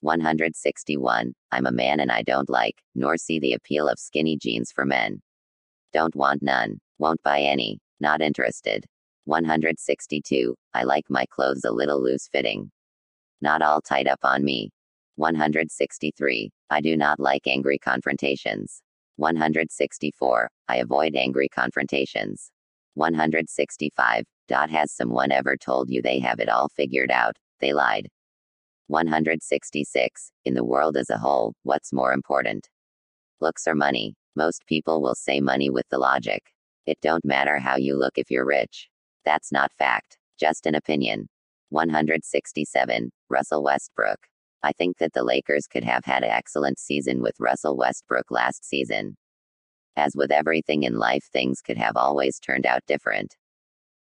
161. I'm a man and I don't like, nor see the appeal of skinny jeans for men. Don't want none. Won't buy any. Not interested. 162. I like my clothes a little loose fitting. Not all tied up on me. 163. I do not like angry confrontations. 164. I avoid angry confrontations. 165. Dot has someone ever told you they have it all figured out? They lied. 166. In the world as a whole, what's more important? Looks or money? Most people will say money with the logic. It don't matter how you look if you're rich. That's not fact, just an opinion. 167. Russell Westbrook. I think that the Lakers could have had an excellent season with Russell Westbrook last season. As with everything in life, things could have always turned out different.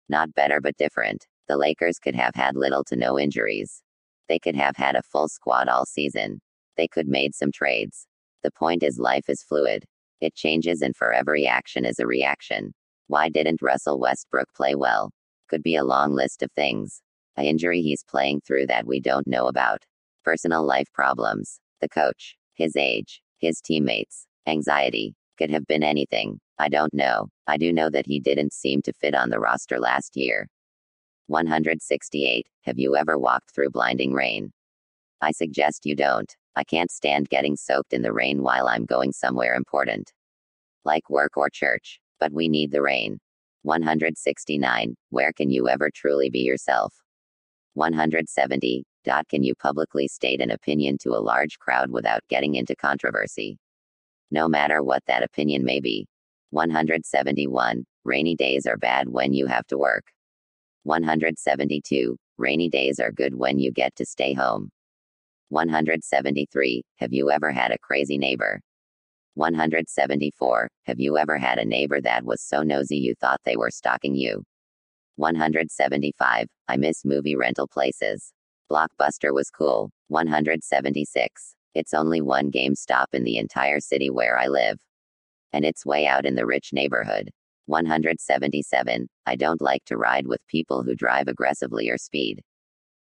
Not better, but different. The Lakers could have had little to no injuries. They could have had a full squad all season. They could made some trades. The point is life is fluid. It changes and for every action is a reaction. Why didn't Russell Westbrook play well? Could be a long list of things. A injury he's playing through that we don't know about personal life problems, the coach, his age, his teammates, anxiety. Could have been anything. I don't know. I do know that he didn't seem to fit on the roster last year. 168. Have you ever walked through blinding rain? I suggest you don't. I can't stand getting soaked in the rain while I'm going somewhere important. Like work or church. But we need the rain. 169. Where can you ever truly be yourself? 170. Dot can you publicly state an opinion to a large crowd without getting into controversy? No matter what that opinion may be. 171. Rainy days are bad when you have to work. 172. Rainy days are good when you get to stay home. 173. Have you ever had a crazy neighbor? 174. Have you ever had a neighbor that was so nosy you thought they were stalking you? 175. I miss movie rental places. Blockbuster was cool. 176. It's only one GameStop in the entire city where I live. And it's way out in the rich neighborhood. 177. I don't like to ride with people who drive aggressively or speed.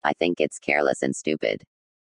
I think it's careless and stupid.